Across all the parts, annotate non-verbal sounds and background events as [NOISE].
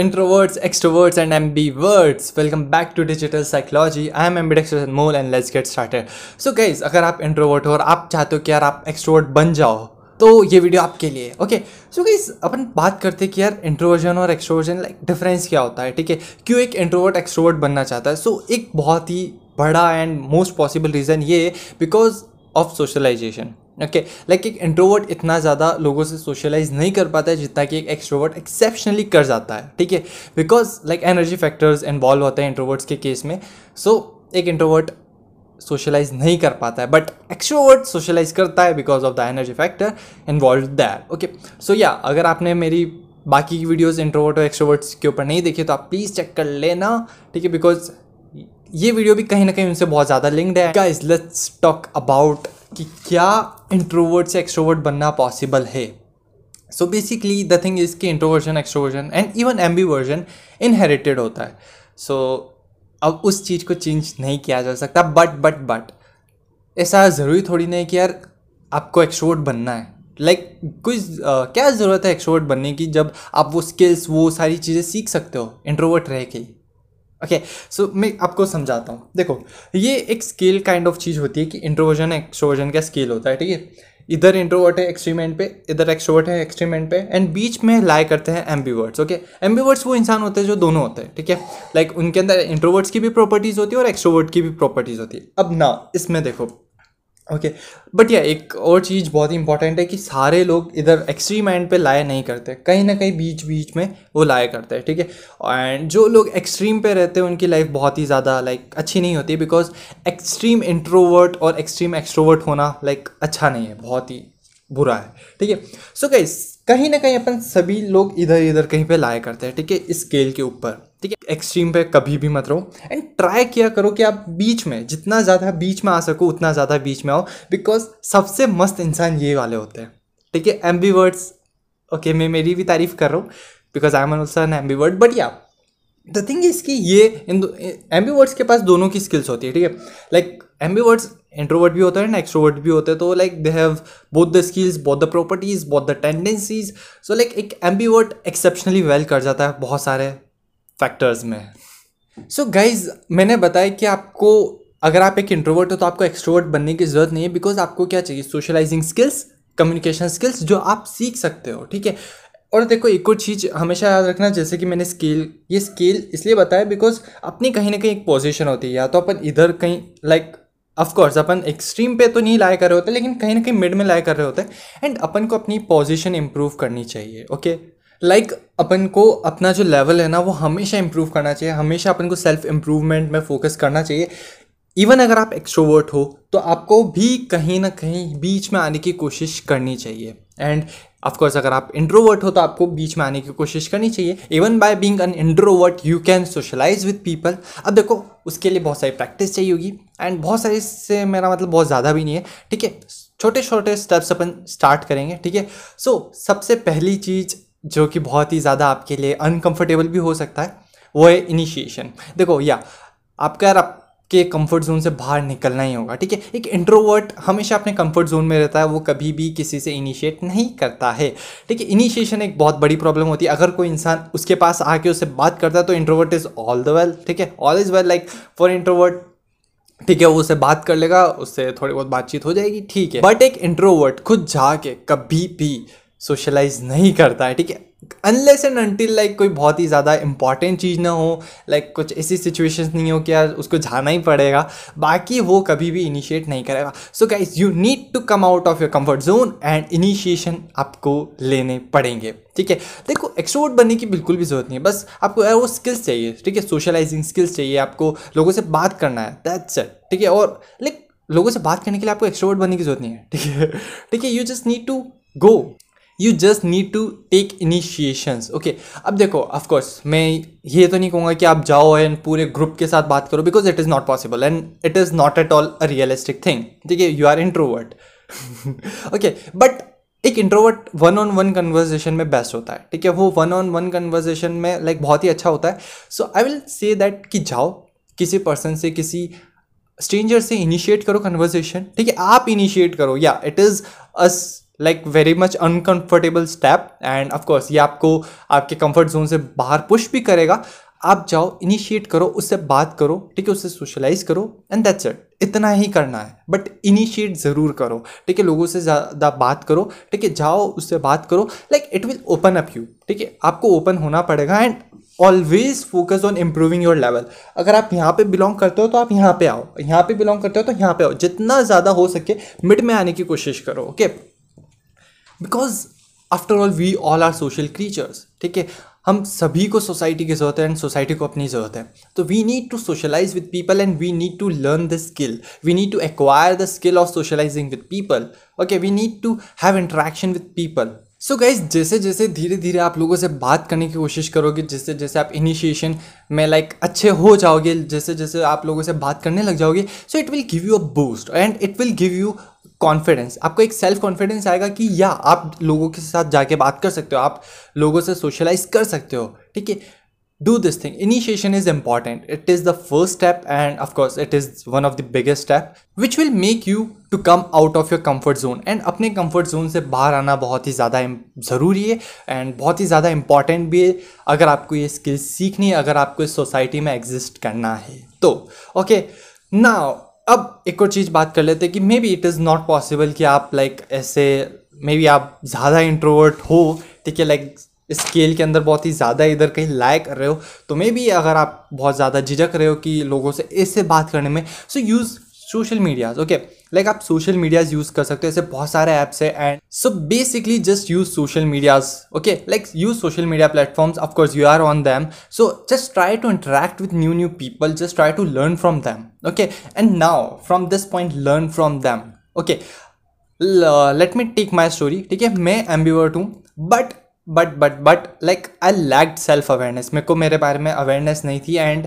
introverts, extroverts, and ambiverts, welcome back to Digital Psychology. I am ambidextrous Mole and let's get started. So guys, अगर आप introvert हो और आप चाहते हो कि यार आप extrovert बन जाओ तो ये वीडियो आपके लिए ओके सो गाइस अपन बात करते हैं कि यार इंट्रोवर्जन और एक्सट्रोवर्जन लाइक डिफरेंस क्या होता है ठीक है? क्यों एक इंट्रोवर्ट एक्सट्रोवर्ट बनना चाहता है? सो so, एक बहुत ही बड़ा एंड मोस्ट पॉसिबल रीज़न ये because of socialization okay like एक इंट्रोवर्ट इतना ज़्यादा लोगों से सोशलाइज नहीं कर पाता है जितना कि एक एक्सट्रोवर्ट एक्सेप्शनली कर जाता है, ठीक है? Because like energy factors involve होते हैं इंट्रोवर्ट्स के केस में सो एक इंट्रोवर्ट सोशलाइज नहीं कर पाता है बट एक्सट्रोवर्ट सोशलाइज करता है because of the energy factor involve that okay so या अगर आपने मेरी बाकी की वीडियोज़ इंट्रोवर्ट और एक्सट्रोवर्ट्स के ऊपर नहीं देखी तो आप प्लीज़ चेक कर लेना, ठीक है? बिकॉज़ ये वीडियो भी कहीं ना कहीं उनसे बहुत ज़्यादा लिंक्ड है। गाइस लेट्स टॉक अबाउट कि क्या इंट्रोवर्ट से एक्सट्रोवर्ट बनना पॉसिबल है? So basically the thing is कि introversion extroversion and even ambiversion inherited होता है। सो so, अब उस चीज़ को चेंज नहीं किया जा सकता बट बट बट ऐसा ज़रूरी थोड़ी नहीं कि यार आपको एक्सट्रोवर्ट बनना है। लाइक like, uh, क्या ज़रूरत है एक्सट्रोवर्ट बनने की जब आप वो स्किल्स वो सारी चीज़ें सीख सकते हो इंट्रोवर्ट रह के ओके सो मैं आपको समझाता हूँ। देखो, ये एक स्केल काइंड ऑफ़ चीज़ होती है कि इंट्रोवर्जन एक्सट्रोवर्जन का स्केल होता है, ठीक है? इधर इंट्रोवर्ट है एक्सट्रीम एंड पे, इधर एक्सट्रोवर्ट है एक्सट्रीम एंड पे एंड बीच में लाए करते हैं एम्बीवर्ड्स ओके एम्बीवर्ड्स वो इंसान होते हैं जो दोनों होते हैं, ठीक है? लाइक उनके अंदर इंट्रोवर्ट्स की भी प्रॉपर्टीज़ होती है और एक्सट्रोवर्ट की भी प्रॉपर्टीज़ होती है। अब ना, इसमें देखो ओके बट या एक और चीज़ बहुत ही इंपॉर्टेंट है कि सारे लोग इधर एक्सट्रीम एंड पे लाया नहीं करते। कहीं ना कहीं बीच बीच में वो लाया करते हैं, ठीक है? एंड जो लोग एक्सट्रीम पे रहते हैं, उनकी लाइफ बहुत ही ज़्यादा लाइक अच्छी नहीं होती बिकॉज़ एक्सट्रीम इंट्रोवर्ट और एक्सट्रीम एक्सट्रोवर्ट होना लाइक अच्छा नहीं है, बहुत ही बुरा है, ठीक है? सो गाइस कहीं ना कहीं अपन सभी लोग इधर इधर कहीं पे लाया करते हैं, ठीक है? इस स्केल के ऊपर। ठीक है एक्सट्रीम पे कभी भी मत रहो। एंड ट्राई किया करो कि आप बीच में, जितना ज़्यादा बीच में आ सको, उतना ज़्यादा बीच में आओ। बिकॉज़ सबसे मस्त इंसान ये वाले होते हैं। ठीक है एम बी वर्ड्स ओके मैं मेरी भी तारीफ़ कर रहा हूँ। Because I am also an ambivert but या द थिंग इज़ कि ये, इन वर्ड्स के पास दोनों की स्किल्स होती है, ठीक है? Like M B words introvert भी होता है ना एक्सट्रोवर्ट भी होते हैं। तो like they have both the skills both the properties both the tendencies so like एक M B word exceptionally well कर जाता है बहुत सारे फैक्टर्स में सो so गाइज़ मैंने बताया कि आपको, अगर आप एक इंट्रोवर्ट हो तो आपको एक्सट्रोवर्ट बनने की ज़रूरत नहीं है बिकॉज़ आपको क्या चाहिए? सोशलाइजिंग स्किल्स कम्युनिकेशन स्किल्स जो आप सीख सकते हो, ठीक है? और देखो, एक और चीज़ हमेशा याद रखना, जैसे कि मैंने स्केल ये स्केल इसलिए बताया बिकॉज़ अपनी कहीं ना कहीं एक पोजीशन होती है। या तो अपन इधर कहीं लाइक ऑफकोर्स अपन एक्सट्रीम पे तो नहीं लाया कर रहे होते, लेकिन कहीं ना कहीं मिड में लाया कर रहे होते हैं। एंड अपन को अपनी पोजीशन इंप्रूव करनी चाहिए ओके लाइक like, अपन को अपना जो लेवल है ना वो हमेशा इम्प्रूव करना चाहिए। हमेशा अपन को सेल्फ इम्प्रूवमेंट में फोकस करना चाहिए। इवन अगर आप एक्सट्रोवर्ट हो तो आपको भी कहीं ना कहीं बीच में आने की कोशिश करनी चाहिए। एंड ऑफकोर्स अगर आप इंट्रोवर्ट हो तो आपको बीच में आने की कोशिश करनी चाहिए। Even by being an introvert you can socialize with people अब देखो उसके लिए बहुत सारी प्रैक्टिस चाहिए होगी। एंड बहुत सारे से मेरा मतलब बहुत ज़्यादा भी नहीं है। ठीक है छोटे छोटे स्टेप्स अपन स्टार्ट करेंगे। ठीक है सो सबसे पहली चीज़ जो कि बहुत ही ज़्यादा आपके लिए अनकंफर्टेबल भी हो सकता है, वो है इनिशिएशन देखो, या, आपका यार आप के कंफर्ट जोन से बाहर निकलना ही होगा, ठीक है? एक इंट्रोवर्ट हमेशा अपने कंफर्ट जोन में रहता है, वो कभी भी किसी से इनिशिएट नहीं करता है, ठीक है? इनिशिएशन एक बहुत बड़ी प्रॉब्लम होती है। अगर कोई इंसान उसके पास आके उससे बात करता है तो introvert is all the well ठीक है? All is well like for introvert ठीक है, वो उससे बात कर लेगा, उससे थोड़ी बहुत बातचीत हो जाएगी, ठीक है? बट एक इंट्रोवर्ट खुद जाके कभी भी सोशलाइज नहीं करता है ठीक है? अनलेस एंड अनटिल लाइक कोई बहुत ही ज़्यादा इंपॉर्टेंट चीज़ ना हो लाइक like, कुछ ऐसी सिचुएशंस नहीं हो कि यार उसको जाना ही पड़ेगा बाकी वो कभी भी इनिशिएट नहीं करेगा। So guys you need to come out of your comfort zone and initiation आपको लेने पड़ेंगे ठीक है? देखो एक्सट्रोवर्ट बनने की बिल्कुल भी ज़रूरत नहीं है बस आपको वो स्किल्स चाहिए ठीक है? सोशलाइजिंग स्किल्स चाहिए आपको लोगों से बात करना है दैट्स इट ठीक है? और लाइक लोगों से बात करने के लिए आपको एक्सट्रोवर्ट बनने की ज़रूरत नहीं है ठीक है? [LAUGHS] ठीक है you just need to go you just need to take initiations okay अब देखो ऑफकोर्स मैं ये तो नहीं कहूँगा कि आप जाओ एंड पूरे ग्रुप के साथ बात करो because it is not possible and it is not at all a realistic thing ठीक है you are introvert okay but एक introvert one on one conversation में बेस्ट होता है. ठीक है वो वन ऑन वन कन्वर्जेशन में लाइक like, बहुत ही अच्छा होता है. सो आई विल से दैट कि जाओ किसी पर्सन से किसी स्ट्रेंजर से इनिशिएट करो कन्वर्जेशन ठीक है आप इनिशिएट करो. या it is as like very much uncomfortable step and of course ये आपको आपके कंफर्ट जोन से बाहर पुश भी करेगा। आप जाओ इनिशिएट करो, उससे बात करो, ठीक है, उससे सोशलाइज करो एंड दैट्स इट इतना ही करना है। बट इनिशिएट ज़रूर करो। ठीक है, लोगों से ज़्यादा बात करो। ठीक है, जाओ, उससे बात करो। Like it will open up you ठीक है, आपको ओपन होना पड़ेगा। And always focus on improving your level अगर आप यहाँ पे बिलोंग करते हो तो आप यहाँ पे आओ। यहाँ पे बिलोंग करते हो तो यहाँ पे आओ। जितना ज़्यादा हो सके मिड में आने की कोशिश करो। Okay because after all we all are social creatures ठीक है हम सभी को सोसाइटी की ज़रूरत है एंड सोसाइटी को अपनी ज़रूरत है। तो we need to socialize with people and we need to learn the skill we need to acquire the skill of socializing with people okay we need to have interaction with people so guys जैसे जैसे धीरे धीरे आप लोगों से बात करने की कोशिश करोगे जैसे जैसे आप इनिशिएशन में लाइक like, अच्छे हो जाओगे जैसे जैसे आप लोगों से बात करने लग जाओगे so it will give you a boost and it will give you confidence आपको एक सेल्फ कॉन्फिडेंस आएगा कि या आप लोगों के साथ जाके बात कर सकते हो आप लोगों से सोशलाइज कर सकते हो ठीक है? Do this thing initiation is important it is the first step and of course it is one of the biggest step which will make you to come out of your comfort zone and अपने comfort zone से बाहर आना बहुत ही ज़्यादा ज़रूरी है and बहुत ही ज़्यादा इंपॉर्टेंट भी है अगर आपको ये स्किल्स सीखनी है अगर आपको इस सोसाइटी में एग्जिस्ट करना है। तो ओके okay, नाउ अब एक और चीज़ बात कर लेते हैं कि maybe it is not possible कि आप लाइक like, ऐसे मे बी आप ज़्यादा इंट्रोवर्ट हो ठीक है लाइक स्केल के अंदर बहुत ही ज़्यादा इधर कहीं लाए कर रहे हो तो मे बी अगर आप बहुत ज़्यादा झिझक रहे हो कि लोगों से इससे बात करने में so use social medias okay like आप सोशल मीडियाज यूज़ कर सकते हो, ऐसे बहुत सारे ऐप्स है and so basically just use social medias okay like use social media platforms of course you are on them so just try to interact with new new people just try to learn from them okay and now from this point learn from them okay let me take my story ठीक है? मैं ambivert हूँ but but but but like I lacked self awareness मेरे को मेरे बारे में awareness नहीं थी एंड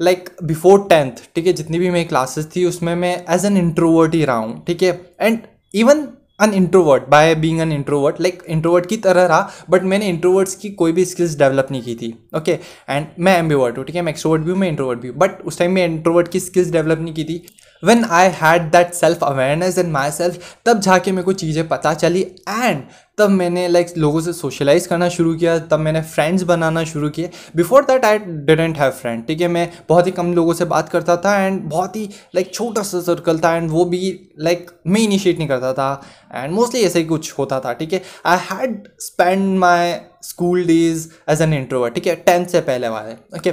लाइक बिफोर टेंथ ठीक है, जितनी भी मेरी क्लासेस थी, उसमें मैं एज एन इंट्रोवर्ट ही रहा हूँ, ठीक है? And even an introvert by being an introvert like introvert की तरह रहा बट मैंने इंट्रोवर्ट्स की कोई भी स्किल्स डेवलप नहीं की थी ओके okay? एंड मैं एम्बीवर्ट हूँ, ठीक है? मैं एक्सट्रोवर्ट भी हूँ, मैं इंट्रोवर्ट भी हूँ बट उस टाइम मैं इंट्रोवर्ट की स्किल्स डेवलप नहीं की थी। When I had that self awareness in myself तब जाके मेरे को चीज़ें पता चली एंड तब मैंने लाइक लोगों से सोशलाइज करना शुरू किया तब मैंने फ्रेंड्स बनाना शुरू किए। Before that I didn't have friend ठीक है? मैं बहुत ही कम लोगों से बात करता था एंड बहुत ही लाइक छोटा सा सर्कल था एंड वो भी लाइक मैं इनिशिएट नहीं करता था। एंड मोस्टली ऐसे ही कुछ होता था ठीक है? I had spend my school days as an introvert ठीक है? टेंथ से पहले वाले okay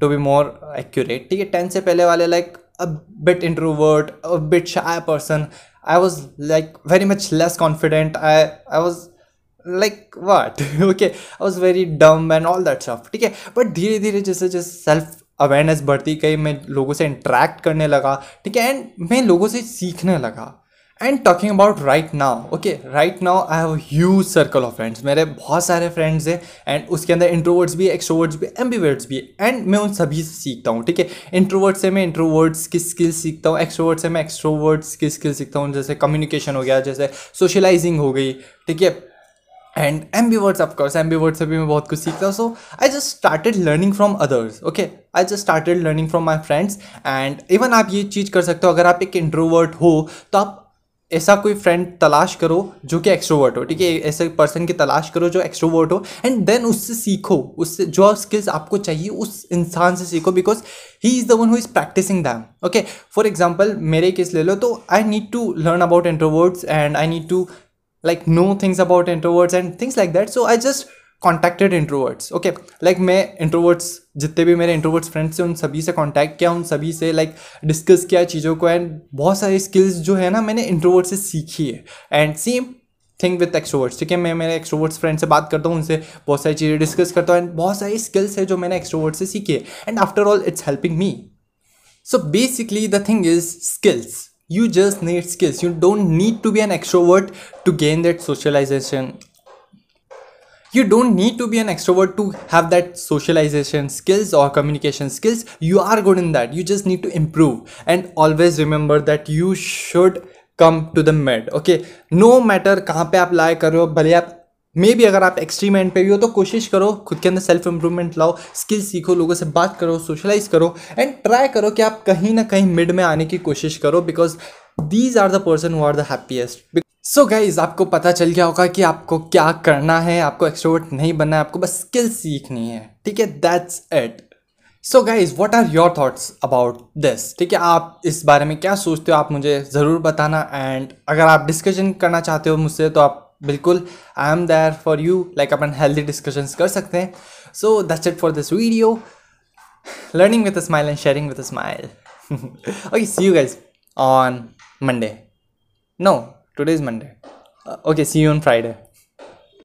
to be more accurate ठीक है? टेंथ से पहले वाले like like, a bit introvert, a bit shy person. I was like very much less confident. I I was like what okay I was very dumb and all that stuff ठीक है dheere धीरे जैसे जैसे self awareness बढ़ती गई मैं लोगों से इंटरेक्ट करने लगा ठीक है एंड मैं लोगों से सीखने लगा and talking about right now okay right now I have huge circle of friends मेरे बहुत सारे फ्रेंड्स हैं एंड उसके अंदर इंट्रोवर्ड्स भी एक्सट्रोवर्ड्स भी एम एम्बीवर्ड्स भी एंड मैं उन सभी से सीखता हूँ, ठीक है? इंट्रोवर्ड से मैं इंट्रोवर्ड्स की स्किल्स सीखता हूँ? एक्सट्रोवर्ड से मैं एक्सट्रोवर्ड्स की स्किल्स सीखता हूँ? जैसे कम्युनिकेशन हो गया, जैसे सोशलाइजिंग हो गई, ठीक है? And ambiverts of course ambiverts से भी मैं बहुत कुछ सीखता हूँ। So I just started learning from others okay I just started learning from my friends and even आप ये चीज़ कर सकते हो, अगर आप एक इंट्रोवर्ट हो तो आप ऐसा कोई फ्रेंड तलाश करो जो कि एक्सट्रोवर्ट हो, ठीक है? ऐसे पर्सन की तलाश करो जो एक्सट्रोवर्ट हो एंड देन उससे सीखो, उससे जो स्किल्स आपको चाहिए, उस इंसान से सीखो because he is the one who is practicing them okay for example मेरे केस ले लो तो I need to learn about introverts and I need to like know things about introverts and things like that so I just contacted introverts okay like मैं introverts जितने भी मेरे introverts friends हैं उन सभी से कॉन्टैक्ट किया उन सभी से लाइक like, डिस्कस किया चीज़ों को एंड बहुत सारी स्किल्स जो है ना मैंने इंट्रोवर्ट से सीखी है. And same thing with extroverts ठीक है मैं मेरे एक्सट्रोवर्ट्स फ्रेंड से बात करता हूँ उनसे बहुत सारी चीज़ें डिस्कस करता हूँ एंड बहुत सारी स्किल्स है जो मैंने एक्सट्रोवर्ट से सीखी है. And after all it's helping me so basically the thing is skills you just need skills. You don't need to be an extrovert to gain that socialization. You don't need to be an extrovert to have that socialization skills और communication skills you are good in that you just need to improve and always remember that you should come to the made okay no matter कहाँ पर आप लाए करो रहे हो, भले आप मे भी अगर आप एक्सट्रीम एंड पे भी हो तो कोशिश करो, खुद के अंदर सेल्फ इंप्रूवमेंट लाओ स्किल सीखो, लोगों से बात करो सोशलाइज करो एंड ट्राई करो कि आप कहीं ना कहीं मिड में आने की कोशिश करो because these are the person who are the happiest so so guys आपको पता चल गया होगा कि आपको क्या करना है, आपको एक्सट्रोवर्ट नहीं बनना है, आपको बस स्किल सीखनी है, ठीक है? That's it so guys what are your thoughts about this ठीक है, आप इस बारे में क्या सोचते हो, आप मुझे ज़रूर बताना। एंड अगर आप डिस्कशन करना चाहते हो मुझसे तो आप बिल्कुल I am there for you like upon healthy discussions कर सकते हैं। So that's it for this video learning with a smile and sharing with a smile okay see you guys on Monday no. Today is monday. Uh, okay see you on friday